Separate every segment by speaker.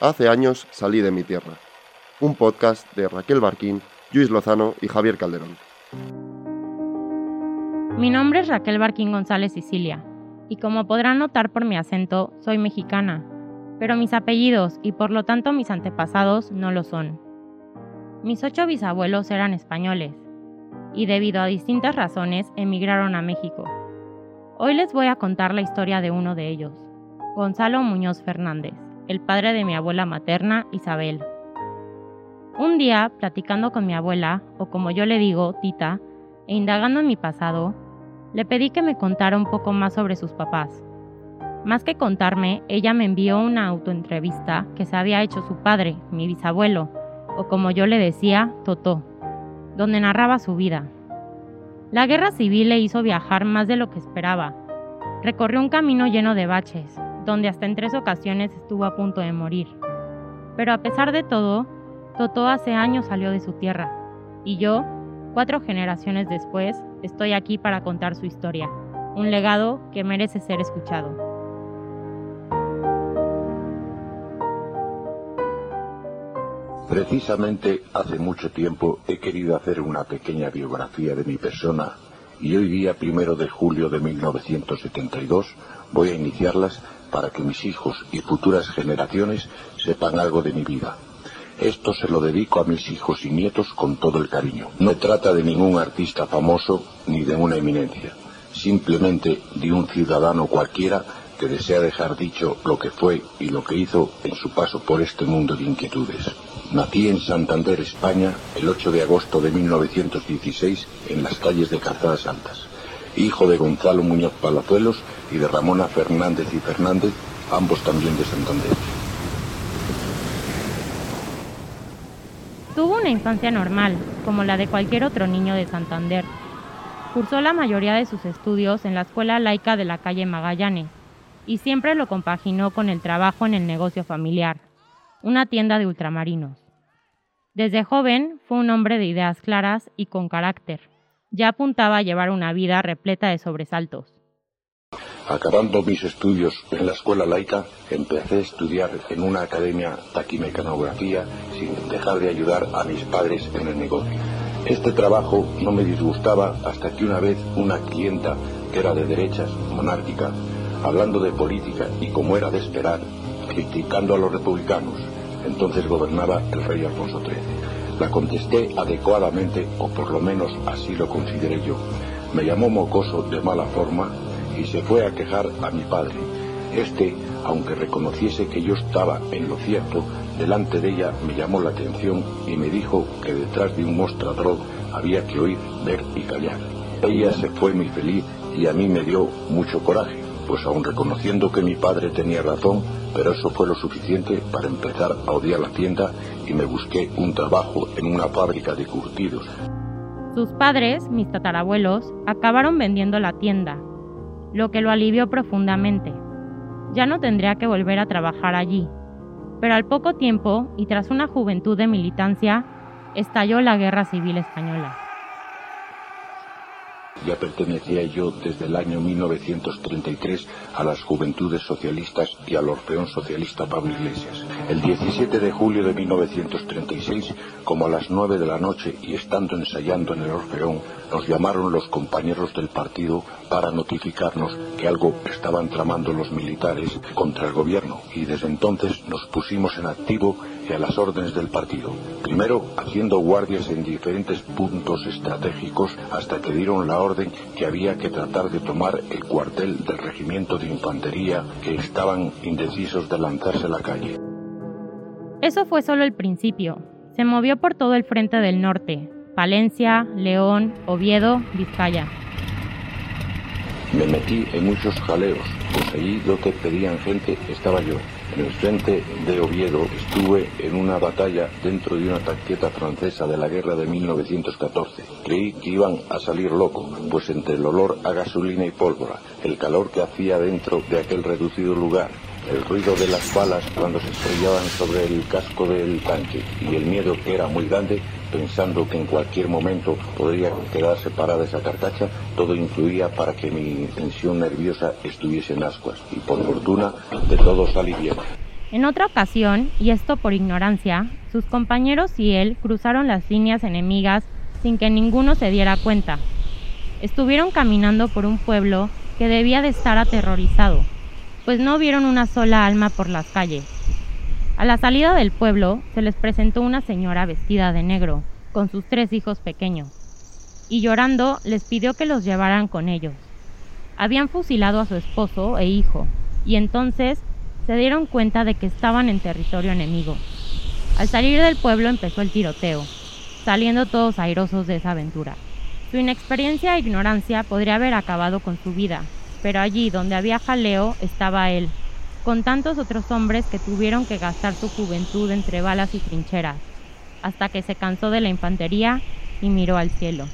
Speaker 1: Hace años salí de mi tierra. Un podcast de Raquel Barquín, Luis Lozano y Javier Calderón.
Speaker 2: Mi nombre es Raquel Barquín González Sicilia, y como podrán notar por mi acento, soy mexicana, pero mis apellidos y por lo tanto mis antepasados no lo son. Mis ocho bisabuelos eran españoles, y debido a distintas razones emigraron a México. Hoy les voy a contar la historia de uno de ellos, Gonzalo Muñoz Fernández, el padre de mi abuela materna, Isabel. Un día, platicando con mi abuela, o como yo le digo, Tita, e indagando en mi pasado, le pedí que me contara un poco más sobre sus papás. Más que contarme, ella me envió una autoentrevista que se había hecho su padre, mi bisabuelo, o como yo le decía, Totó, donde narraba su vida. La guerra civil le hizo viajar más de lo que esperaba. Recorrió un camino lleno de baches, donde hasta en tres ocasiones estuvo a punto de morir. Pero a pesar de todo, Totó hace años salió de su tierra, y yo, cuatro generaciones después, estoy aquí para contar su historia, un legado que merece ser escuchado.
Speaker 3: Precisamente hace mucho tiempo he querido hacer una pequeña biografía de mi persona y hoy día, primero de julio de 1972, voy a iniciarlas para que mis hijos y futuras generaciones sepan algo de mi vida. Esto se lo dedico a mis hijos y nietos con todo el cariño. No trata de ningún artista famoso ni de una eminencia, simplemente de un ciudadano cualquiera que desea dejar dicho lo que fue y lo que hizo en su paso por este mundo de inquietudes. Nací en Santander, España, el 8 de agosto de 1916, en las calles de Calzadas Altas. Hijo de Gonzalo Muñoz Palazuelos y de Ramona Fernández y Fernández, ambos también de Santander.
Speaker 2: Tuvo una infancia normal, como la de cualquier otro niño de Santander. Cursó la mayoría de sus estudios en la escuela laica de la calle Magallanes y siempre lo compaginó con el trabajo en el negocio familiar, una tienda de ultramarinos. Desde joven fue un hombre de ideas claras y con carácter. Ya apuntaba a llevar una vida repleta de sobresaltos.
Speaker 3: Acabando mis estudios en la escuela laica, empecé a estudiar en una academia taquimecanografía sin dejar de ayudar a mis padres en el negocio. Este trabajo no me disgustaba hasta que una vez una clienta, que era de derechas, monárquica, hablando de política y como era de esperar, criticando a los republicanos, entonces gobernaba el rey Alfonso XIII. La contesté adecuadamente, o por lo menos así lo consideré yo. Me llamó mocoso de mala forma y se fue a quejar a mi padre. Este, aunque reconociese que yo estaba en lo cierto, delante de ella me llamó la atención y me dijo que detrás de un mostrador había que oír, ver y callar. Ella se fue muy feliz y a mí me dio mucho coraje pues aun reconociendo que mi padre tenía razón, pero eso fue lo suficiente para empezar a odiar la tienda y me busqué un trabajo en una fábrica de curtidos.
Speaker 2: Sus padres, mis tatarabuelos, acabaron vendiendo la tienda, lo que lo alivió profundamente. Ya no tendría que volver a trabajar allí. Pero al poco tiempo, y tras una juventud de militancia, estalló la Guerra Civil Española.
Speaker 3: Ya pertenecía yo desde el año 1933 a las Juventudes Socialistas y al Orfeón Socialista Pablo Iglesias. El 17 de julio de 1936, como a las 9 de la noche y estando ensayando en el Orfeón, nos llamaron los compañeros del partido para notificarnos que algo estaban tramando los militares contra el gobierno y desde entonces nos pusimos en activo y a las órdenes del partido. Primero haciendo guardias en diferentes puntos estratégicos hasta que dieron la orden que había que tratar de tomar el cuartel del regimiento de infantería que estaban indecisos de lanzarse a la calle.
Speaker 2: Eso fue solo el principio. Se movió por todo el frente del norte, Palencia, León, Oviedo, Vizcaya.
Speaker 3: Me metí en muchos jaleos, pues allí lo que pedían gente estaba yo. En el frente de Oviedo estuve en una batalla dentro de una taqueta francesa de la guerra de 1914. Creí que iban a salir locos, pues entre el olor a gasolina y pólvora, el calor que hacía dentro de aquel reducido lugar, el ruido de las balas cuando se estrellaban sobre el casco del tanque y el miedo que era muy grande, pensando que en cualquier momento podría quedar separada esa carcacha, todo influía para que mi tensión nerviosa estuviese en ascuas y por fortuna de todo salí bien.
Speaker 2: En otra ocasión, y esto por ignorancia, sus compañeros y él cruzaron las líneas enemigas sin que ninguno se diera cuenta. Estuvieron caminando por un pueblo que debía de estar aterrorizado, pues no vieron una sola alma por las calles. A la salida del pueblo se les presentó una señora vestida de negro, con sus tres hijos pequeños, y llorando les pidió que los llevaran con ellos. Habían fusilado a su esposo e hijo, y entonces se dieron cuenta de que estaban en territorio enemigo. Al salir del pueblo empezó el tiroteo, saliendo todos airosos de esa aventura. Su inexperiencia e ignorancia podría haber acabado con su vida, pero allí donde había jaleo estaba él, con tantos otros hombres que tuvieron que gastar su juventud entre balas y trincheras, hasta que se cansó de la infantería y miró al cielo.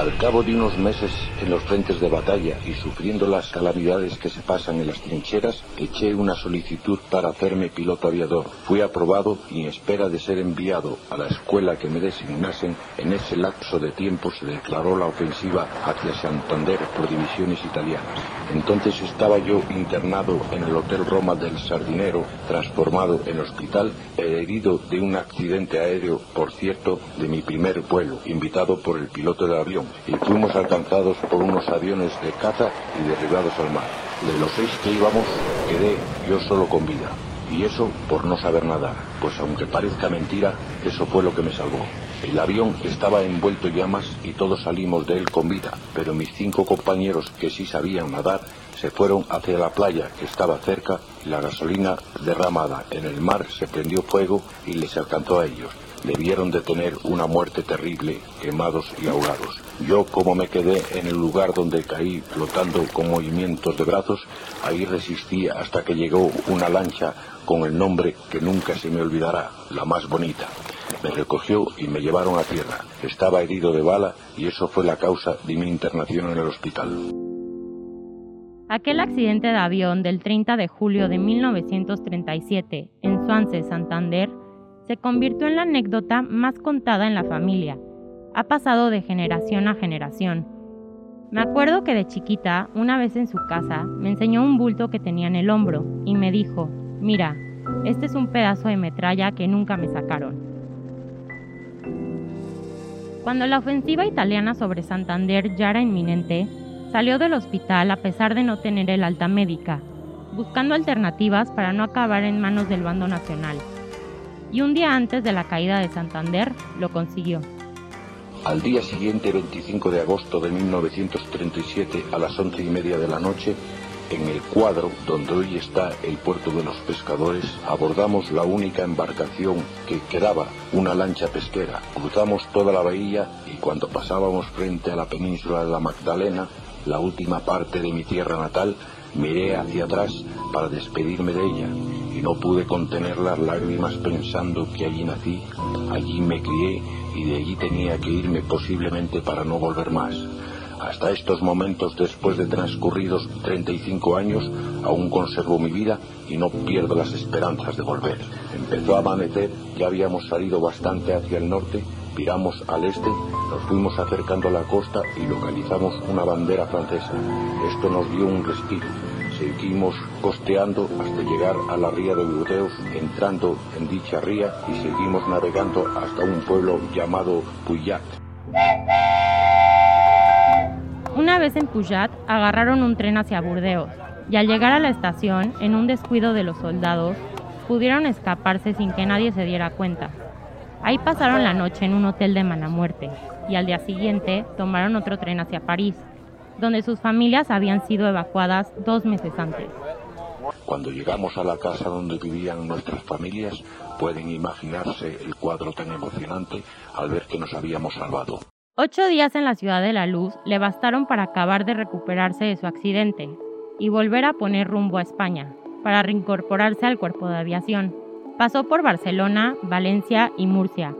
Speaker 3: Al cabo de unos meses en los frentes de batalla y sufriendo las calamidades que se pasan en las trincheras, eché una solicitud para hacerme piloto aviador. Fui aprobado y en espera de ser enviado a la escuela que me designasen, en ese lapso de tiempo se declaró la ofensiva hacia Santander por divisiones italianas. Entonces estaba yo internado en el Hotel Roma del Sardinero, transformado en hospital, herido de un accidente aéreo, por cierto, de mi primer vuelo, invitado por el piloto del avión y fuimos alcanzados por unos aviones de caza y derribados al mar. De los seis que íbamos, quedé yo solo con vida. Y eso por no saber nadar, pues aunque parezca mentira, eso fue lo que me salvó. El avión estaba envuelto en llamas y todos salimos de él con vida, pero mis cinco compañeros que sí sabían nadar se fueron hacia la playa que estaba cerca y la gasolina derramada en el mar se prendió fuego y les alcanzó a ellos. Debieron de tener una muerte terrible, quemados y ahogados. Yo, como me quedé en el lugar donde caí flotando con movimientos de brazos, ahí resistí hasta que llegó una lancha con el nombre que nunca se me olvidará, la más bonita. Me recogió y me llevaron a tierra. Estaba herido de bala y eso fue la causa de mi internación en el hospital.
Speaker 2: Aquel accidente de avión del 30 de julio de 1937 en Suance, Santander, se convirtió en la anécdota más contada en la familia ha pasado de generación a generación. Me acuerdo que de chiquita, una vez en su casa, me enseñó un bulto que tenía en el hombro y me dijo, mira, este es un pedazo de metralla que nunca me sacaron. Cuando la ofensiva italiana sobre Santander ya era inminente, salió del hospital a pesar de no tener el alta médica, buscando alternativas para no acabar en manos del bando nacional. Y un día antes de la caída de Santander, lo consiguió.
Speaker 3: Al día siguiente, 25 de agosto de 1937, a las once y media de la noche, en el cuadro donde hoy está el puerto de los pescadores, abordamos la única embarcación que quedaba, una lancha pesquera. Cruzamos toda la bahía y cuando pasábamos frente a la península de la Magdalena, la última parte de mi tierra natal, miré hacia atrás para despedirme de ella no pude contener las lágrimas pensando que allí nací, allí me crié y de allí tenía que irme posiblemente para no volver más. Hasta estos momentos, después de transcurridos 35 años, aún conservo mi vida y no pierdo las esperanzas de volver. Empezó a amanecer, ya habíamos salido bastante hacia el norte, viramos al este, nos fuimos acercando a la costa y localizamos una bandera francesa. Esto nos dio un respiro. Seguimos costeando hasta llegar a la ría de Burdeos, entrando en dicha ría y seguimos navegando hasta un pueblo llamado Puyat.
Speaker 2: Una vez en Puyat, agarraron un tren hacia Burdeos y al llegar a la estación, en un descuido de los soldados, pudieron escaparse sin que nadie se diera cuenta. Ahí pasaron la noche en un hotel de mala muerte y al día siguiente tomaron otro tren hacia París, donde sus familias habían sido evacuadas dos meses antes.
Speaker 3: Cuando llegamos a la casa donde vivían nuestras familias, pueden imaginarse el cuadro tan emocionante al ver que nos habíamos salvado.
Speaker 2: Ocho días en la ciudad de la luz le bastaron para acabar de recuperarse de su accidente y volver a poner rumbo a España, para reincorporarse al cuerpo de aviación. Pasó por Barcelona, Valencia y Murcia,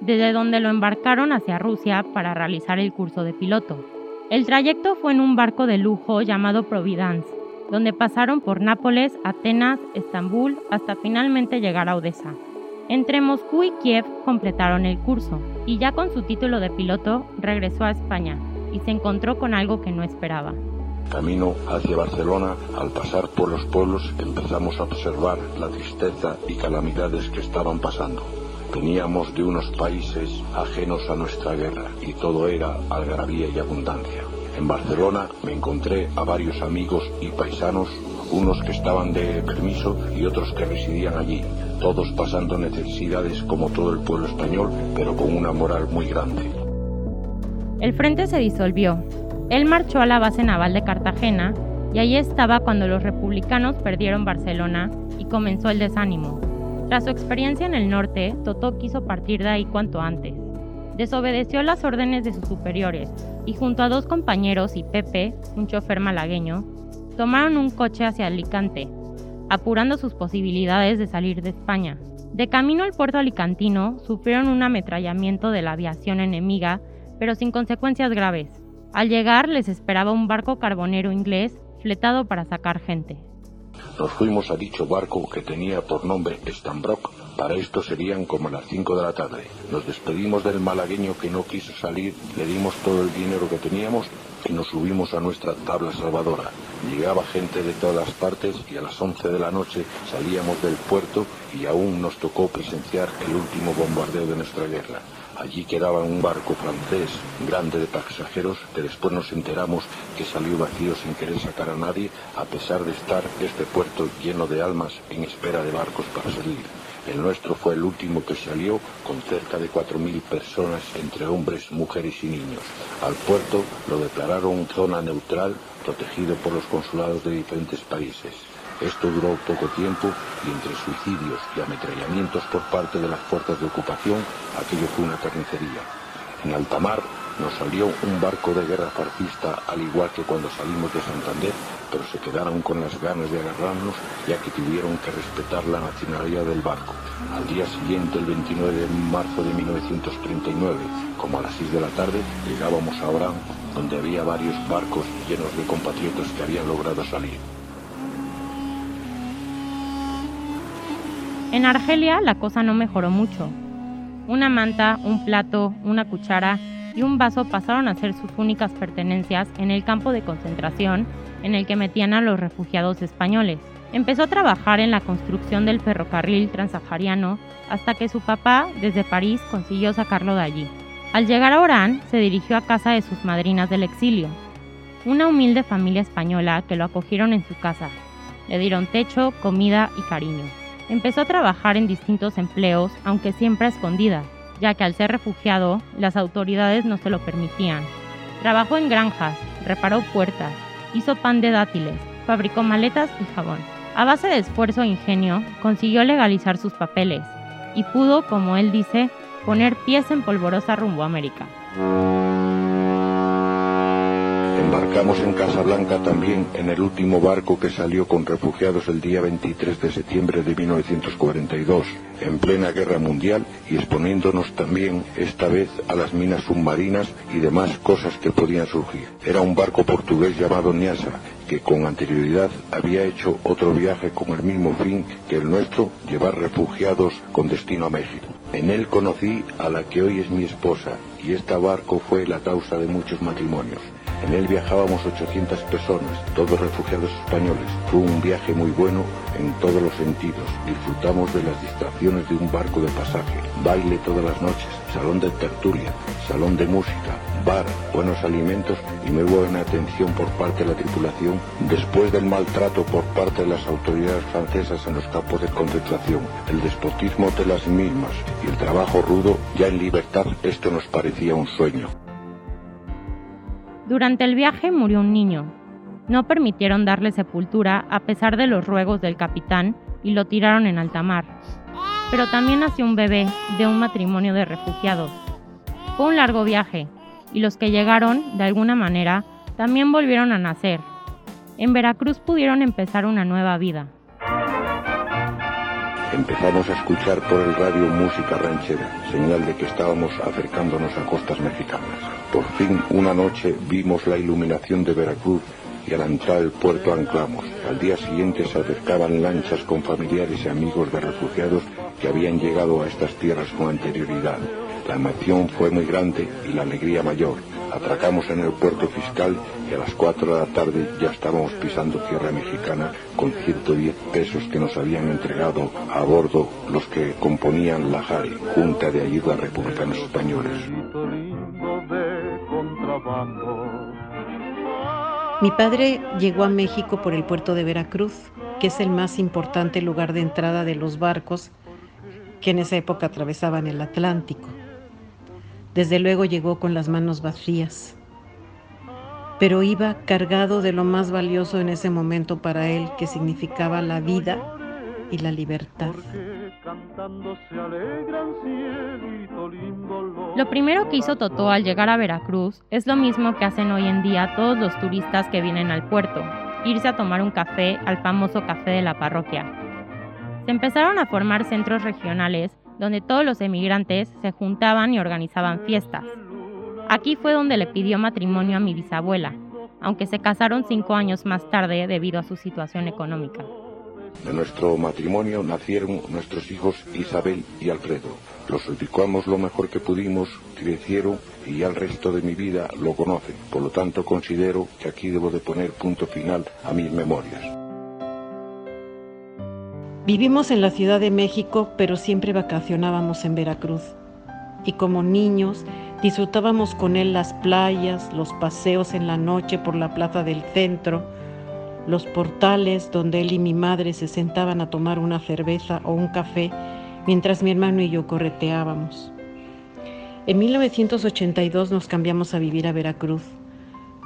Speaker 2: desde donde lo embarcaron hacia Rusia para realizar el curso de piloto. El trayecto fue en un barco de lujo llamado Providence, donde pasaron por Nápoles, Atenas, Estambul, hasta finalmente llegar a Odessa. Entre Moscú y Kiev completaron el curso, y ya con su título de piloto regresó a España y se encontró con algo que no esperaba.
Speaker 3: Camino hacia Barcelona, al pasar por los pueblos empezamos a observar la tristeza y calamidades que estaban pasando. Veníamos de unos países ajenos a nuestra guerra y todo era algarabía y abundancia. En Barcelona me encontré a varios amigos y paisanos, unos que estaban de permiso y otros que residían allí, todos pasando necesidades como todo el pueblo español, pero con una moral muy grande.
Speaker 2: El frente se disolvió. Él marchó a la base naval de Cartagena y allí estaba cuando los republicanos perdieron Barcelona y comenzó el desánimo. Tras su experiencia en el norte, Totó quiso partir de ahí cuanto antes. Desobedeció las órdenes de sus superiores y junto a dos compañeros y Pepe, un chofer malagueño, tomaron un coche hacia Alicante, apurando sus posibilidades de salir de España. De camino al puerto alicantino, sufrieron un ametrallamiento de la aviación enemiga, pero sin consecuencias graves. Al llegar les esperaba un barco carbonero inglés fletado para sacar gente.
Speaker 3: Nos fuimos a dicho barco que tenía por nombre Stambrook. Para esto serían como las 5 de la tarde. Nos despedimos del malagueño que no quiso salir, le dimos todo el dinero que teníamos y nos subimos a nuestra tabla salvadora. Llegaba gente de todas partes y a las 11 de la noche salíamos del puerto y aún nos tocó presenciar el último bombardeo de nuestra guerra. Allí quedaba un barco francés grande de pasajeros que después nos enteramos que salió vacío sin querer sacar a nadie a pesar de estar este puerto lleno de almas en espera de barcos para salir. El nuestro fue el último que salió con cerca de 4.000 personas entre hombres, mujeres y niños. Al puerto lo declararon zona neutral protegido por los consulados de diferentes países. Esto duró poco tiempo y entre suicidios y ametrallamientos por parte de las fuerzas de ocupación, aquello fue una carnicería. En alta mar nos salió un barco de guerra fascista al igual que cuando salimos de Santander, pero se quedaron con las ganas de agarrarnos ya que tuvieron que respetar la nacionalidad del barco. Al día siguiente, el 29 de marzo de 1939, como a las 6 de la tarde, llegábamos a Orán, donde había varios barcos llenos de compatriotas que habían logrado salir.
Speaker 2: En Argelia la cosa no mejoró mucho. Una manta, un plato, una cuchara y un vaso pasaron a ser sus únicas pertenencias en el campo de concentración en el que metían a los refugiados españoles. Empezó a trabajar en la construcción del ferrocarril transahariano hasta que su papá, desde París, consiguió sacarlo de allí. Al llegar a Orán, se dirigió a casa de sus madrinas del exilio, una humilde familia española que lo acogieron en su casa. Le dieron techo, comida y cariño. Empezó a trabajar en distintos empleos, aunque siempre a escondidas, ya que al ser refugiado, las autoridades no se lo permitían. Trabajó en granjas, reparó puertas, hizo pan de dátiles, fabricó maletas y jabón. A base de esfuerzo e ingenio, consiguió legalizar sus papeles y pudo, como él dice, poner pies en polvorosa rumbo a América.
Speaker 3: Embarcamos en Casablanca también en el último barco que salió con refugiados el día 23 de septiembre de 1942, en plena guerra mundial y exponiéndonos también esta vez a las minas submarinas y demás cosas que podían surgir. Era un barco portugués llamado Niasa, que con anterioridad había hecho otro viaje con el mismo fin que el nuestro, llevar refugiados con destino a México. En él conocí a la que hoy es mi esposa y este barco fue la causa de muchos matrimonios. En él viajábamos 800 personas, todos refugiados españoles. Fue un viaje muy bueno en todos los sentidos. Disfrutamos de las distracciones de un barco de pasaje, baile todas las noches, salón de tertulia, salón de música, bar, buenos alimentos y muy buena atención por parte de la tripulación después del maltrato por parte de las autoridades francesas en los campos de concentración, el despotismo de las mismas y el trabajo rudo, ya en libertad esto nos parecía un sueño.
Speaker 2: Durante el viaje murió un niño. No permitieron darle sepultura a pesar de los ruegos del capitán y lo tiraron en alta mar. Pero también nació un bebé de un matrimonio de refugiados. Fue un largo viaje y los que llegaron, de alguna manera, también volvieron a nacer. En Veracruz pudieron empezar una nueva vida.
Speaker 3: Empezamos a escuchar por el radio música ranchera, señal de que estábamos acercándonos a costas mexicanas. Por fin, una noche vimos la iluminación de Veracruz y al entrar al puerto anclamos. Al día siguiente se acercaban lanchas con familiares y amigos de refugiados que habían llegado a estas tierras con anterioridad. La emoción fue muy grande y la alegría mayor. Atracamos en el puerto fiscal y a las 4 de la tarde ya estábamos pisando tierra mexicana con 110 pesos que nos habían entregado a bordo los que componían la JARI, Junta de Ayuda a Republicanos Españoles.
Speaker 4: Mi padre llegó a México por el puerto de Veracruz, que es el más importante lugar de entrada de los barcos que en esa época atravesaban el Atlántico. Desde luego llegó con las manos vacías, pero iba cargado de lo más valioso en ese momento para él, que significaba la vida y la libertad.
Speaker 2: Lo primero que hizo Totó al llegar a Veracruz es lo mismo que hacen hoy en día todos los turistas que vienen al puerto, irse a tomar un café al famoso café de la parroquia. Se empezaron a formar centros regionales donde todos los emigrantes se juntaban y organizaban fiestas. Aquí fue donde le pidió matrimonio a mi bisabuela, aunque se casaron cinco años más tarde debido a su situación económica.
Speaker 3: De nuestro matrimonio nacieron nuestros hijos Isabel y Alfredo. Los educamos lo mejor que pudimos, crecieron y ya el resto de mi vida lo conocen. Por lo tanto, considero que aquí debo de poner punto final a mis memorias.
Speaker 4: Vivimos en la Ciudad de México, pero siempre vacacionábamos en Veracruz. Y como niños disfrutábamos con él las playas, los paseos en la noche por la plaza del centro, los portales donde él y mi madre se sentaban a tomar una cerveza o un café mientras mi hermano y yo correteábamos. En 1982 nos cambiamos a vivir a Veracruz,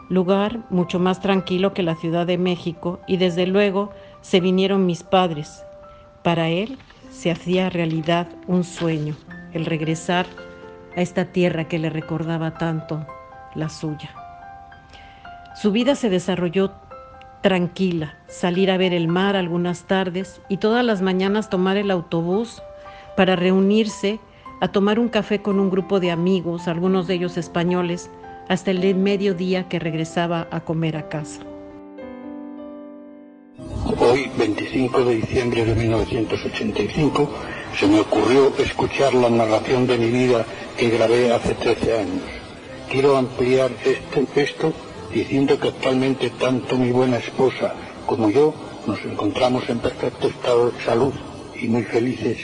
Speaker 4: lugar mucho más tranquilo que la Ciudad de México y desde luego se vinieron mis padres, para él se hacía realidad un sueño, el regresar a esta tierra que le recordaba tanto la suya. Su vida se desarrolló tranquila, salir a ver el mar algunas tardes y todas las mañanas tomar el autobús para reunirse a tomar un café con un grupo de amigos, algunos de ellos españoles, hasta el mediodía que regresaba a comer a casa.
Speaker 5: Hoy, 25 de diciembre de 1985, se me ocurrió escuchar la narración de mi vida que grabé hace 13 años. Quiero ampliar este, esto diciendo que actualmente tanto mi buena esposa como yo nos encontramos en perfecto estado de salud y muy felices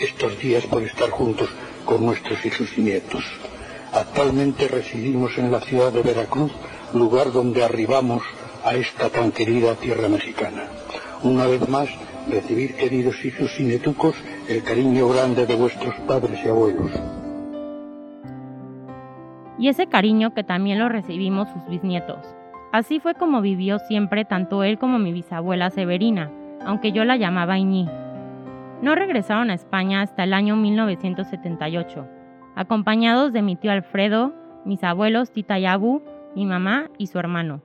Speaker 5: estos días por estar juntos con nuestros hijos y nietos. Actualmente residimos en la ciudad de Veracruz, lugar donde arribamos a esta tan querida tierra mexicana. Una vez más, recibir, queridos hijos y netucos, el cariño grande de vuestros padres y abuelos.
Speaker 2: Y ese cariño que también lo recibimos sus bisnietos. Así fue como vivió siempre tanto él como mi bisabuela Severina, aunque yo la llamaba Iñí. No regresaron a España hasta el año 1978, acompañados de mi tío Alfredo, mis abuelos Tita Yabu, mi mamá y su hermano.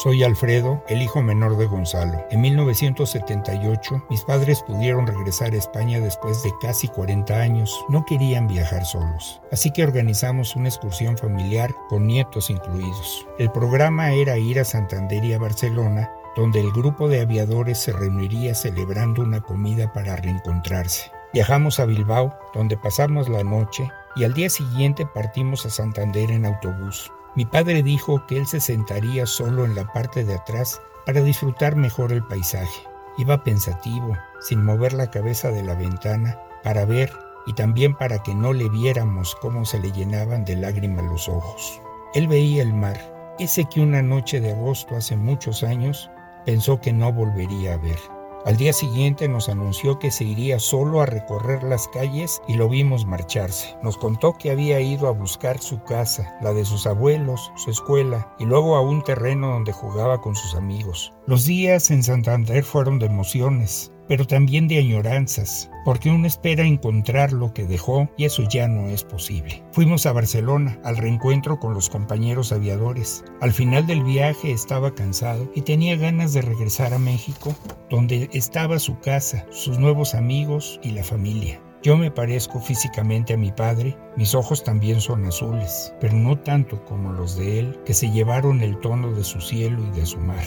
Speaker 6: Soy Alfredo, el hijo menor de Gonzalo. En 1978 mis padres pudieron regresar a España después de casi 40 años. No querían viajar solos, así que organizamos una excursión familiar con nietos incluidos. El programa era ir a Santander y a Barcelona, donde el grupo de aviadores se reuniría celebrando una comida para reencontrarse. Viajamos a Bilbao, donde pasamos la noche, y al día siguiente partimos a Santander en autobús. Mi padre dijo que él se sentaría solo en la parte de atrás para disfrutar mejor el paisaje. Iba pensativo, sin mover la cabeza de la ventana, para ver y también para que no le viéramos cómo se le llenaban de lágrimas los ojos. Él veía el mar, ese que una noche de agosto hace muchos años pensó que no volvería a ver. Al día siguiente nos anunció que se iría solo a recorrer las calles y lo vimos marcharse. Nos contó que había ido a buscar su casa, la de sus abuelos, su escuela y luego a un terreno donde jugaba con sus amigos. Los días en Santander fueron de emociones pero también de añoranzas, porque uno espera encontrar lo que dejó y eso ya no es posible. Fuimos a Barcelona al reencuentro con los compañeros aviadores. Al final del viaje estaba cansado y tenía ganas de regresar a México, donde estaba su casa, sus nuevos amigos y la familia. Yo me parezco físicamente a mi padre, mis ojos también son azules, pero no tanto como los de él, que se llevaron el tono de su cielo y de su mar.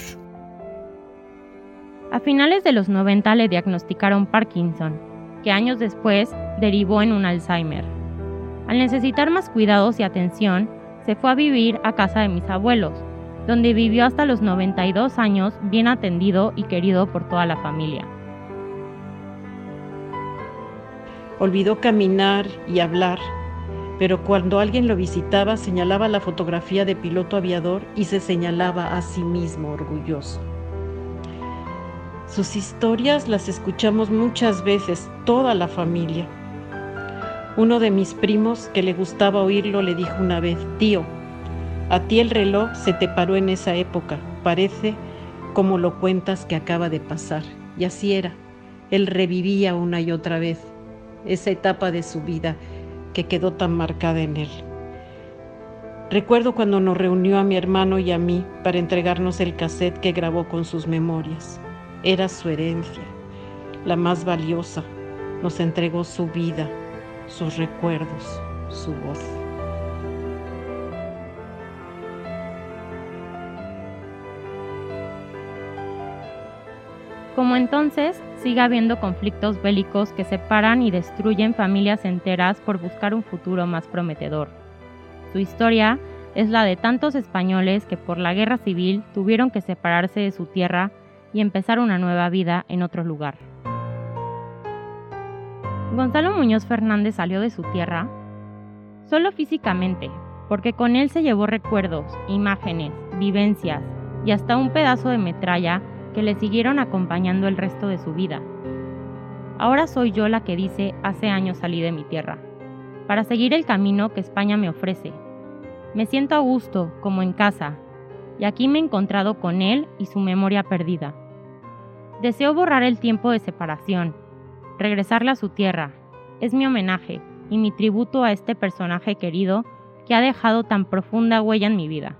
Speaker 2: A finales de los 90 le diagnosticaron Parkinson, que años después derivó en un Alzheimer. Al necesitar más cuidados y atención, se fue a vivir a casa de mis abuelos, donde vivió hasta los 92 años bien atendido y querido por toda la familia.
Speaker 4: Olvidó caminar y hablar, pero cuando alguien lo visitaba señalaba la fotografía de piloto aviador y se señalaba a sí mismo orgulloso. Sus historias las escuchamos muchas veces, toda la familia. Uno de mis primos que le gustaba oírlo le dijo una vez, tío, a ti el reloj se te paró en esa época, parece como lo cuentas que acaba de pasar. Y así era, él revivía una y otra vez esa etapa de su vida que quedó tan marcada en él. Recuerdo cuando nos reunió a mi hermano y a mí para entregarnos el cassette que grabó con sus memorias. Era su herencia, la más valiosa. Nos entregó su vida, sus recuerdos, su voz.
Speaker 2: Como entonces, sigue habiendo conflictos bélicos que separan y destruyen familias enteras por buscar un futuro más prometedor. Su historia es la de tantos españoles que por la guerra civil tuvieron que separarse de su tierra y empezar una nueva vida en otro lugar. Gonzalo Muñoz Fernández salió de su tierra solo físicamente, porque con él se llevó recuerdos, imágenes, vivencias y hasta un pedazo de metralla que le siguieron acompañando el resto de su vida. Ahora soy yo la que dice hace años salí de mi tierra, para seguir el camino que España me ofrece. Me siento a gusto, como en casa, y aquí me he encontrado con él y su memoria perdida. Deseo borrar el tiempo de separación, regresarle a su tierra. Es mi homenaje y mi tributo a este personaje querido que ha dejado tan profunda huella en mi vida.